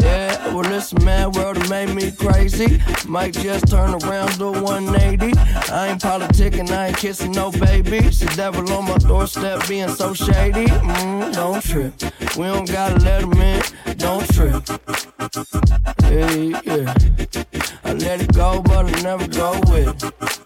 Yeah, well, this mad world made me crazy. Might just turn around to 180. I ain't politicking, I ain't kissing no baby. The devil on my doorstep being so shady. Mm, don't trip. We don't gotta let him in. Don't trip. Hey, yeah. I let it go, but I never go with it.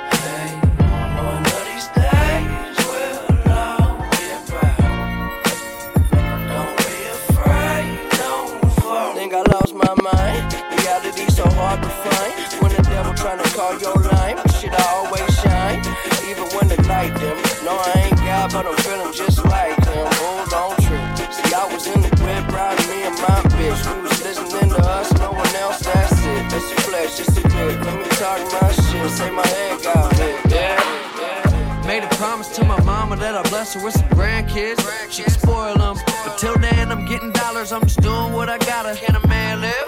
Mind. Reality so hard to find. When the devil tryna call your line, shit I always shine. Even when the light dim. No, I ain't God, but I'm feeling just like him. Hold on, trip. See, I was in the crib, riding me and my bitch. We was listening to us, no one else. That's it. That's the flesh, just a bit. Let me talk my shit. Say my head got hit. Made a promise to my mama that I bless her with some grandkids. She can spoil them. But till then, I'm getting dollars. I'm just doing what I gotta. Can a man live?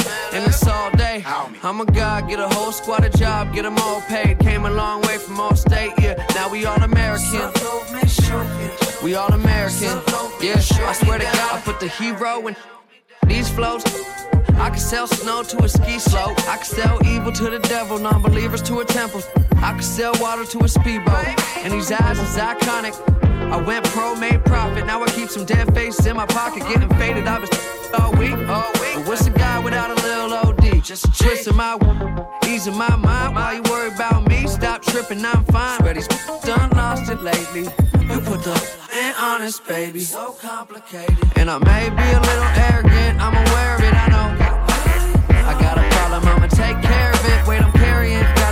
Day. I'm a god, get a whole squad a job, get them all paid. Came a long way from all state, yeah. Now we all American. We all American. Yeah, I swear to God, I put the hero in these flows. I can sell snow to a ski slope. I can sell evil to the devil, non believers to a temple. I can sell water to a speedboat. And these eyes is iconic. I went pro, made profit. Now I keep some dead faces in my pocket, getting faded. I've been all week. All week. But what's a guy without a? Just a twist in my easing my mind. Why you worry about me? Stop tripping, I'm fine. But these done lost it lately. You put the in honest, baby. So complicated. And I may be a little arrogant. I'm aware of it. I know. I got a problem. I'ma take care of it. Wait, I'm carrying.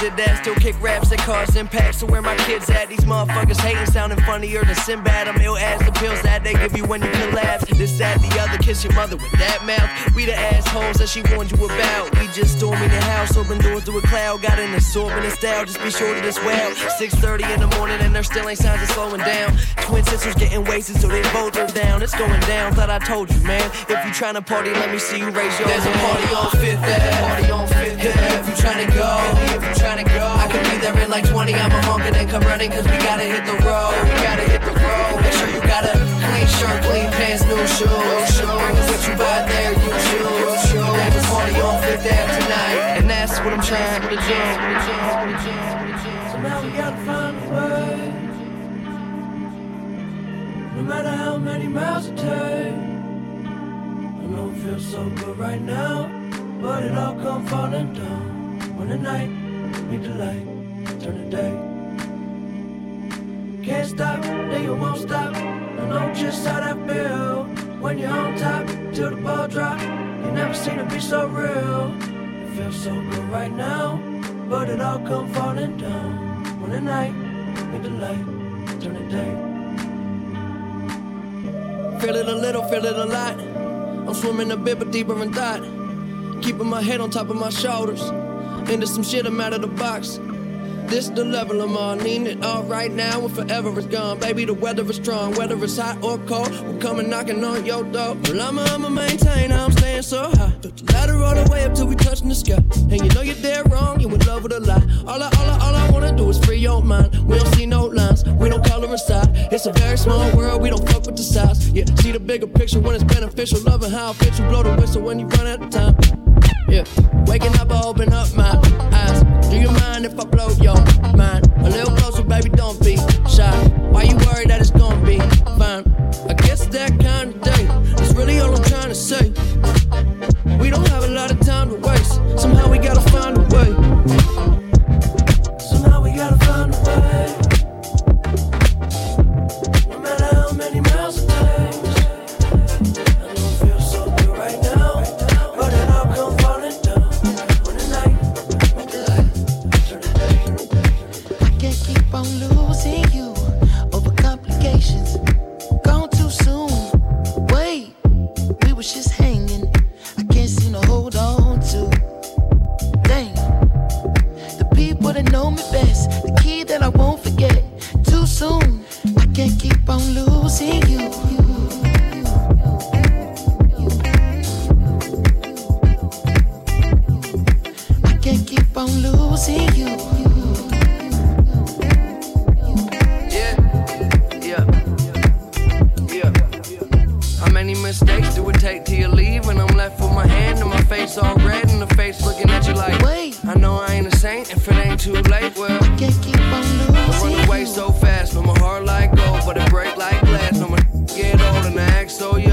Did that. Still kick raps that cause impact. So where my kids at? These motherfuckers hating, sounding funnier than Sinbad. I'm ill as the pills that they give you when you collapse. This, that, the other, kiss your mother with that mouth. We the assholes that she warned you about. We just storming the house, open doors to a cloud. Got an assortment style, just be sure to this well. 6:30 in the morning and there still ain't signs of slowing down. Twin sisters getting wasted, so they both are down. It's going down, thought I told you, man. If you tryna party, let me see you raise your There's a hand. party on Fifth Ave. Party on Fifth If you tryna go, if you tryna go, I could be there in like 20. I'm a honk and then come running, cause we gotta hit the road. We gotta hit the road. Make sure you got a clean shirt, clean pants, new shoes. Bring what you buy there, you choose. There's a party on Fifth Ave tonight, and that's what I'm trying to do. So now we gotta find a way. No matter how many miles it takes. I know it feels so good right now, but it all come falling down. When the night meet the light, turn the day. Can't stop, then you won't stop. I know just how that feel. When you're on top, till the ball drop. You never seen it be so real. It feels so good right now, but it all come falling down. When the night meet the light, turn the day. Feel it a little, feel it a lot. I'm swimming a bit, but deeper in thought. Keeping my head on top of my shoulders. Into some shit, I'm out of the box. This the level I'm on. Need it all right now and forever is gone. Baby, the weather is strong. Whether it's hot or cold, we're coming knocking on your door. Well, I'ma, I'ma maintain I'm staying so high. Took the ladder all the way up till we touching the sky. And you know you're dead wrong, you in love with a lie. All I, all I, all I wanna do is free your mind. We don't see no lines, we don't color inside. It's a very small world, we don't fuck with the size. Yeah, see the bigger picture when it's beneficial. Loving how it fits you, blow the whistle when you run out of time. Yeah, waking up, I open up my eyes. Do you mind if I blow your mind? A little closer, baby, don't be shy. Why you worried that it's gonna be fine? Many mistakes do it take till you leave? And I'm left with my hand and my face all red, and the face looking at you like, Wait. I know I ain't a saint if it ain't too late. Well, Can't keep on I losing run away so fast, no my heart like gold, but it break like glass. No my get old and I act so young,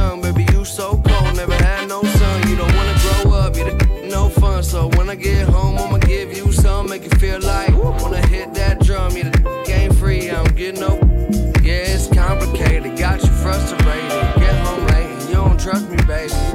baby.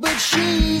but she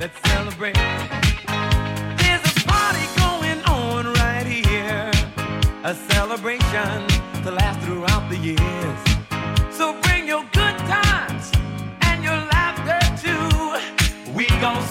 Let's celebrate. There's a party going on right here, a celebration to last throughout the years. So bring your good times and your laughter too. We gon'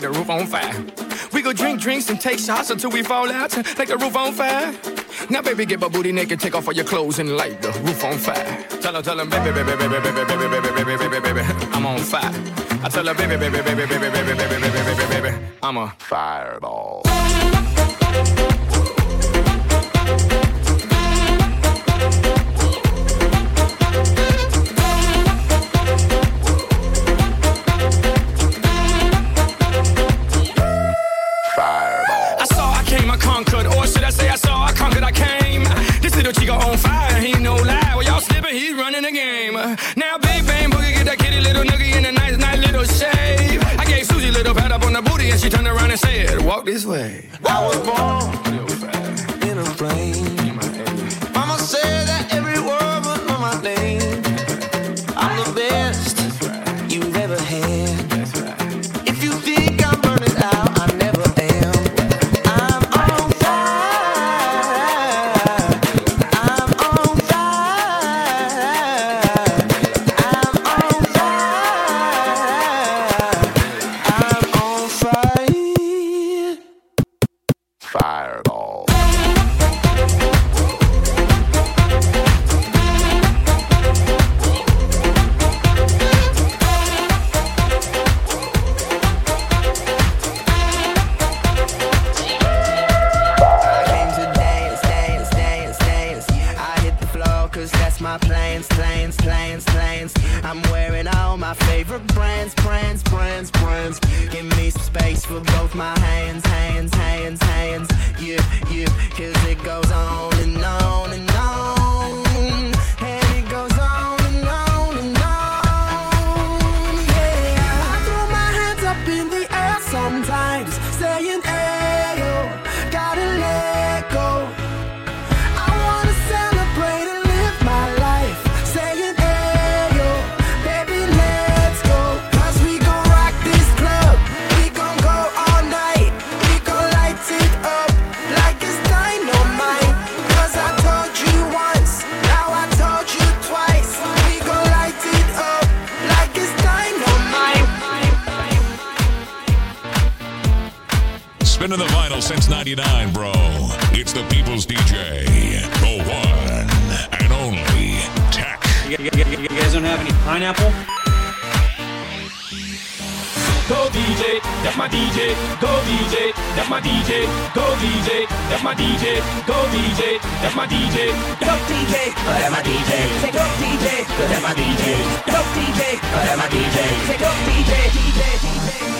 like the roof on fire. We go drink drinks and take shots until we fall out, like the roof on fire. Now, baby, get my booty naked, take off all your clothes and light the roof on fire. Tell her, tell her, baby, baby, baby, baby, baby, baby, baby, baby, baby, baby, I'm on fire. I tell her, baby, baby, baby, baby, baby, baby, baby, baby, baby, baby, I'm a fireball. said, walk this way. I was born in a plane. Mama said that every sample. Go DJ, that's my DJ. Go DJ, that's my DJ. Go DJ, that's my DJ. Go DJ, that's my DJ. Go DJ, that's my DJ. Say go DJ, that's my DJ. Go DJ, that's my DJ. Say go DJ, DJ, DJ.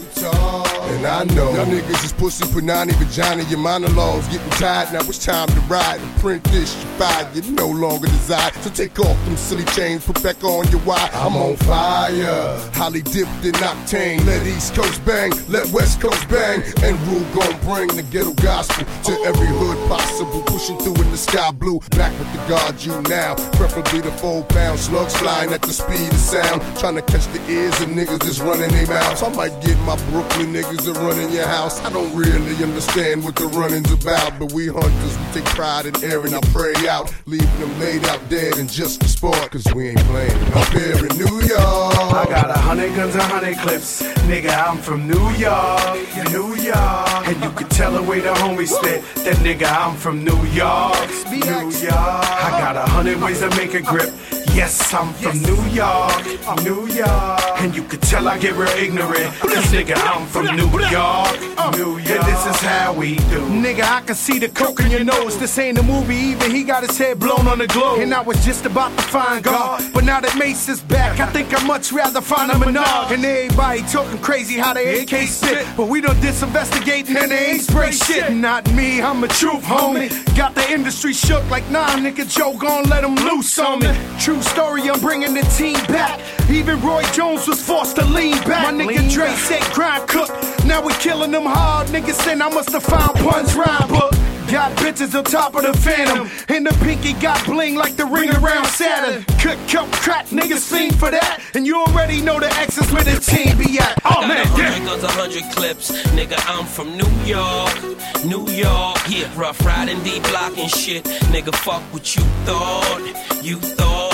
And I know y'all niggas is pussy, punani, vagina. Your monologues getting tired. Now it's time to ride and print this. You fired, you no longer desire. So take off them silly chains, put back on your wire. I'm on fire, highly dipped in octane. Let East Coast bang, let West Coast bang. And Rule gon' bring the ghetto gospel to every hood possible. Pushing through in the sky blue, back with the God you now. Preferably the four pound slugs flying at the speed of sound. Trying to catch the ears of niggas that's running their mouths. I might get my Brooklyn niggas to run in your house. I don't really understand what the running's about, but we hunters, we take pride in airing our prey out, leaving them laid out dead and just for sport, cause we ain't playing up here in New York. I got a hundred guns, a hundred clips. Nigga, I'm from New York, New York. And you can tell the way the homies spit. That nigga, I'm from New York, New York. I got a hundred ways to make a grip. Yes, I'm from New York, I'm New York. And you can tell I get real ignorant. Cause nigga, I'm from New York, New York. And this is how we do. Nigga, I can see the coke in your nose. This ain't a movie, even he got his head blown on the globe. And I was just about to find God. But now that Mace is back, I think I'd much rather find him a Menard. And everybody talking crazy how they AK spit. But we don't disinvestigate and they ain't spray shit. Not me, I'm a truth, homie. Got the industry shook like, nah, nigga, Joe gon' let him loose on me. True story, I'm bringing the team back. Even Roy Jones was forced to lean back. My nigga Dre said grind cook. Now we killing them hard. Niggas saying I must have found puns rhyme book. Got bitches on top of the phantom. And the pinky got bling like the ring around Saturn. Cook, cook, crack, niggas fiend for that. And you already know the X is where the team be at. Oh man, yeah. a hundred clips. Nigga, I'm from New York, New York. Yeah, rough riding, D block and shit. Nigga, fuck what you thought, you thought.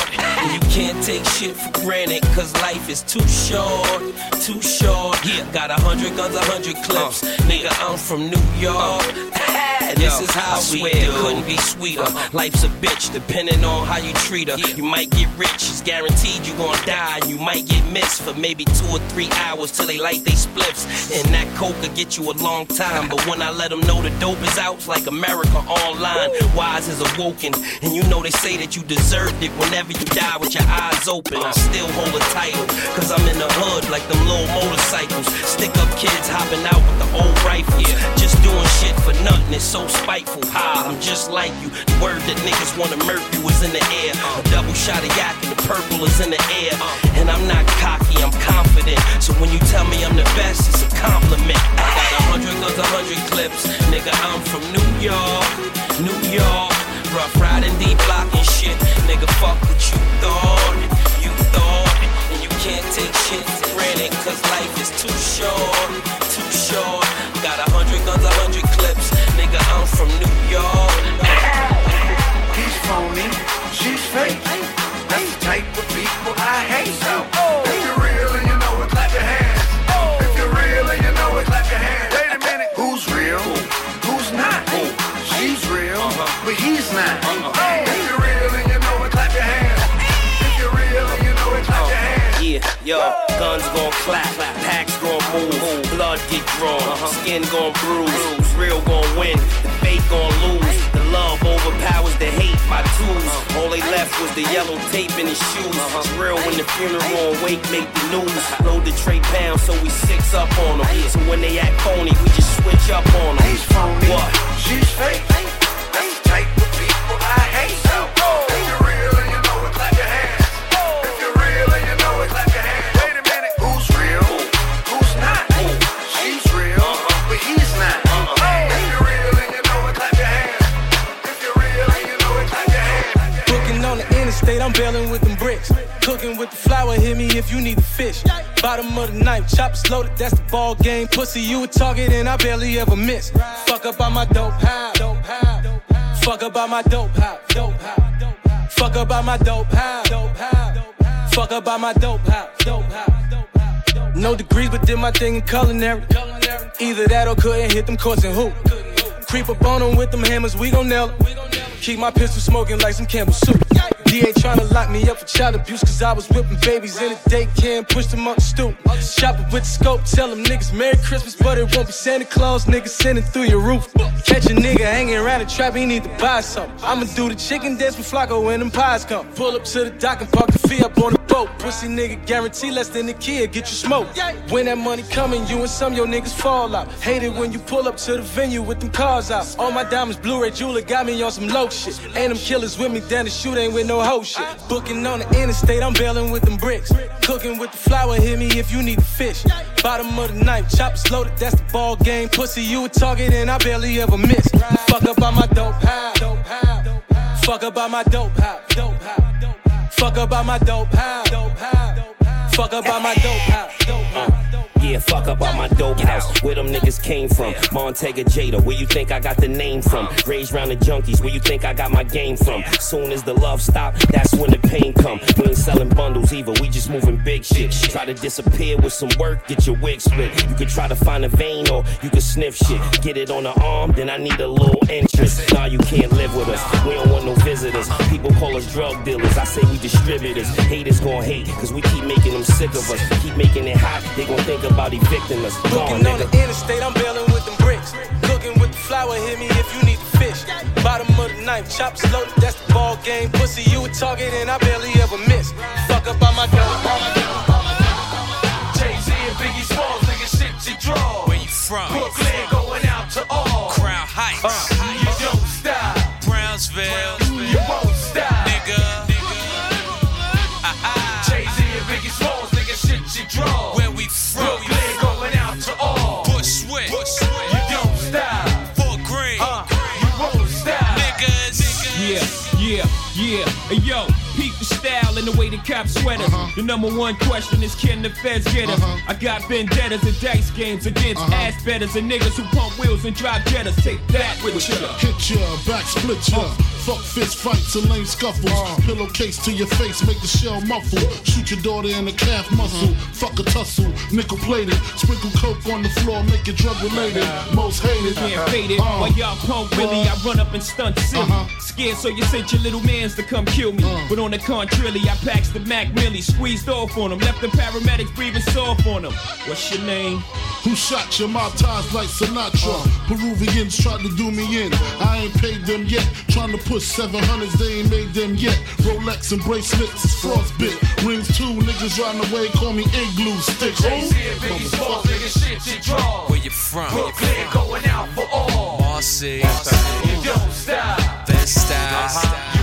You can't take shit for granted, cause life is too short, too short. Yeah, got a hundred guns, a hundred clips. Uh, Nigga, I'm from New York. And this is how we do. It couldn't be sweeter. Life's a bitch, depending on how you treat her. You might get rich, it's guaranteed you gon' die. And you might get missed for maybe two or three hours till they light they spliffs. And that coke could get you a long time. But when I let them know the dope is out, it's like America online. Wise is awoken. And you know they say that you deserved it whenever you die with your eyes open. I still hold a title, cause I'm in the hood like them little motorcycles. Stick up kids hopping out with the old rifle. Just doing shit for nothing, it's so spiteful. Ha, I'm just like you. The word that niggas wanna murk you is in the air. A double shot of yak and the purple is in the air. Uh, and I'm not cocky, I'm confident. So when you tell me I'm the best, it's a compliment. I got a hundred guns, a hundred clips. Nigga, I'm from New York, New York. rough riding, deep blocking shit. Nigga, fuck what you thought. You thought. And you can't take shit for granted, cause life is. Too short. From New York. He's phony, she's fake. That's the type of people I hate. So If you're real and you know it, clap your hands. If you're real and you know it, clap your hands. Wait a minute, who's real? Who's not? She's real, but he's not. Guns gon' clap, packs gon' move, blood get drawn, uh-huh. skin gon' bruise, real gon' win, the fake gon' lose, the love overpowers the hate, my tools, uh-huh. all they left was the yellow tape in his shoes, uh-huh. it's real when the funeral and wake make the news, load the tray pound so we six up on them, so when they act phony, we just switch up on them. He's phony, What? she's fake. Bailing with them bricks. Cooking with the flour, hit me if you need the fish. Bottom of the knife, choppers loaded, that's the ball game. Pussy, you a target, and I barely ever miss. Fuck up on my dope house. Fuck up on my dope house. Fuck up on my dope house. Fuck up on my dope house. No degrees, but did my thing in culinary. Either that or couldn't hit them courts and hoop. Creep up on them with them hammers, we gon' nail nail 'em. Keep my pistol smoking like some Campbell soup. DA tryna lock me up for child abuse, cause I was whipping babies in a daycare and pushed them up the stoop. Shopping with the scope, tell them niggas Merry Christmas, but it won't be Santa Claus, niggas sending through your roof. Catch a nigga hanging around the trap, he need to buy something. I'ma do the chicken dance with Flacco when them pies come. Pull up to the dock and park the fee up on the boat. Pussy nigga guarantee less than a kid, get you smoke. When that money coming, you and some your niggas fall out. Hate it when you pull up to the venue with them cars out. All my diamonds, Blu-ray jeweler got me on some low shit. And them killers with me down the shoot ain't with no hoe shit. Booking on the interstate, I'm bailing with them bricks. Cooking with the flour, hit me if you need the fish. Bottom of the knife, choppers loaded, that's the ball game. Pussy, you a target and I barely ever miss. Fuck up on my dope house. Fuck up on my dope house. Fuck up on my dope house. Fuck up on my dope house. Yeah, fuck up on my dope house. Where them niggas came from? Montega Jada, where you think I got the name from? Raised round the junkies, where you think I got my game from? Soon as the love stop, that's when the pain come. We ain't selling bundles either, we just moving big shit. Try to disappear with some work, get your wig split. You could try to find a vein or you could sniff shit. Get it on the arm, then I need a little interest. Nah, you can't live with us. We don't want no visitors. People call us drug dealers. I say we distributors. Haters gon' hate, cause we keep making them sick of us. Keep making it hot, they gon' think about evicting us. Looking on the interstate, I'm bailing with them bricks. Cooking with the flour, hit me if you need the fish. Bottom of the knife, chop slow, that's the ball game. Pussy, you a target and I barely ever miss. Fuck up on my dope. Jay-Z and Biggie Smalls, nigga, shit you draw. Where you from? Brooklyn going out to all. Crown Heights. Uh, you don't stop. Brownsville. You won't stop. Nigga. Jay-Z and Biggie Smalls, nigga, shit you draw. Where we from? Going out to all. Bushwick. You don't stop. Fort Greene. Uh, you won't stop. Niggas. Yeah, yeah, yeah. Yo, peep the style and the way the cops sweat us. Uh-huh. The number one question is can the feds get us? Uh-huh. I got vendettas and dice games against uh-huh. ass betters and niggas who pump wheels and drive jettas. Take that with ya. Hit ya, back split ya. Fuck fist fights and lame scuffles. Uh. Pillowcase to your face, make the shell muffle. Shoot your daughter in the calf muscle. Fuck a tussle, nickel plated. Sprinkle coke on the floor, make it drug related. Most hated. Can't fade it. Uh, While y'all pump Willie, I run up and stunt silly. Scared so you sent your little mans to come kill me. But on the contrary, I packs the Mac Millie, squeezed off on them, left the paramedics breathing soft on them. What's your name? Who shot your mouth ties like Sinatra? Uh. Peruvians tried to do me in. I ain't paid them yet. Trying to push 700s, they ain't made them yet. Rolex and bracelets is frostbit. Rings two, niggas riding away, call me igloo stick. Jay-Z and Biggie Smalls, nigga, shit you draw. Where you from? Brooklyn going out for all. Marcy. You don't stop. Best style. You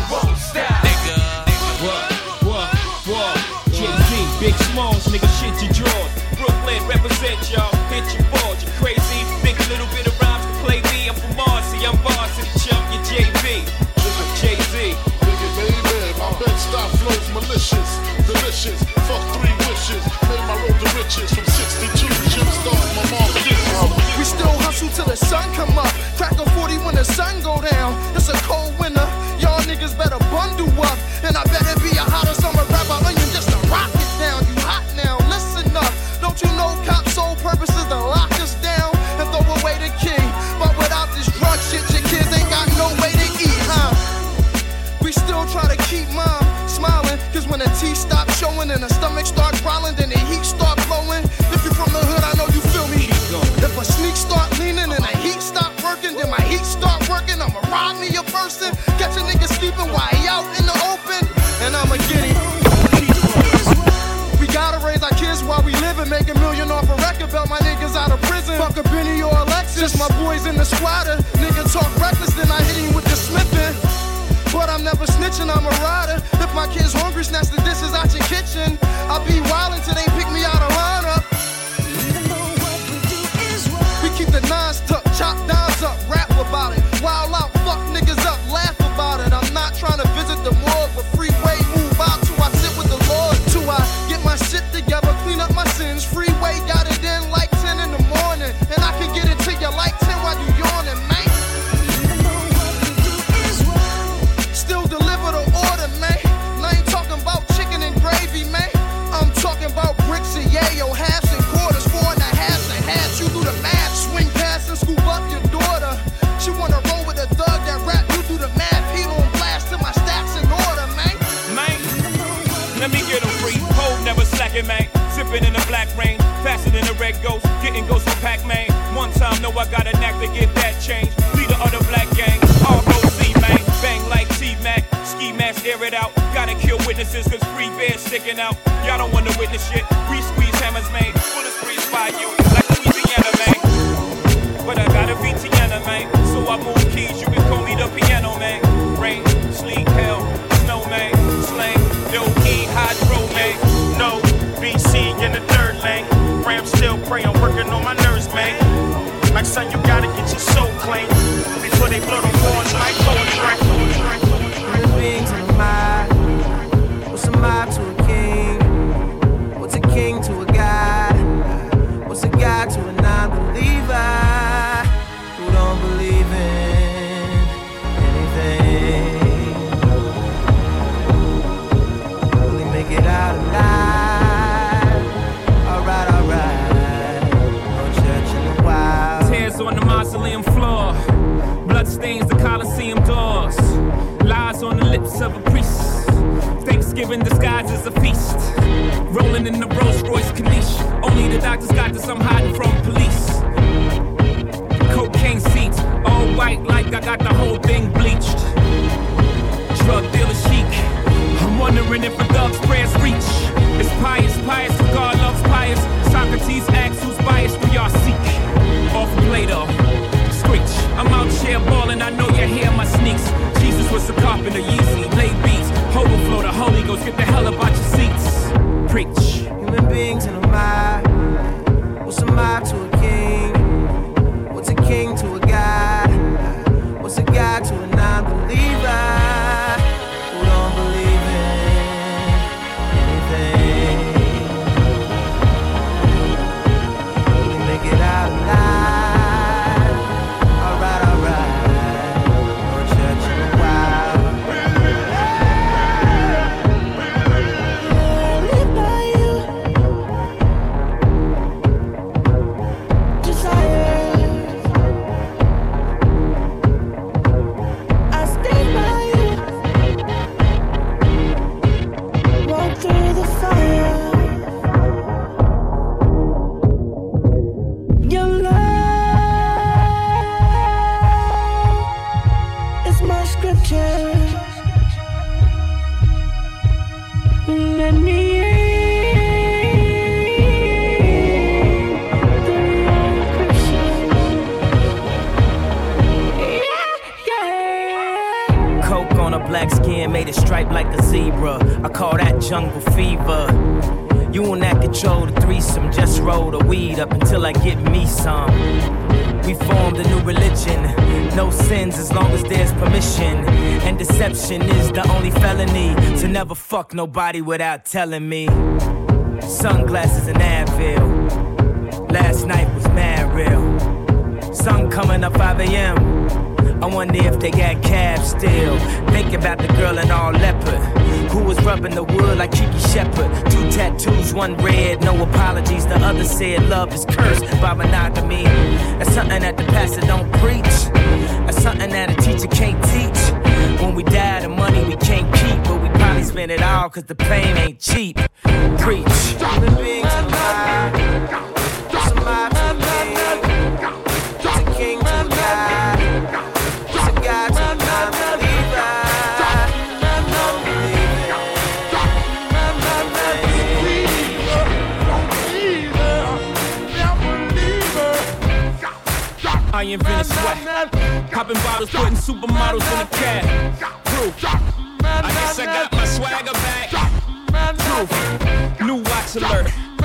Just my boy's in the squatter, nigga talk reckless, then I hit him with the smithing. But I'm never snitching, I'm a rider. If my kid's hungry, snatch the dishes even if fuck nobody without telling me. Sunglasses and Advil. Last night was mad real. Sun coming up 5 a.m. I wonder if they got cabs still. Think about the girl in all leopard. Who was rubbing the wood like Kiki Shepard? Two tattoos, one red, no apologies. The other said love is cursed by monogamy. That's something that the pastor don't preach. That's something that a teacher can't teach. When we die, the money we can't keep, but we probably spend it all cause the pain ain't cheap. Preach. To non-believer. I invented sweat. Popping bottles, putting supermodels in a cab. Proof. I guess I got my swagger back. Proof. New watch alert.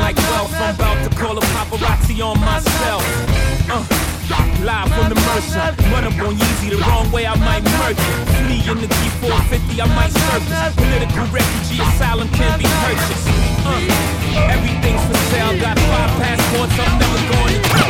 like wealth. I'm about to call a paparazzi on myself. Uh, live from the Mercer. Run up on Yeezy the wrong way, I might murder. Flee in the G450, I might surface. Political refugee asylum can be purchased. Uh, everything's for sale. Got five passports, I'm never going to.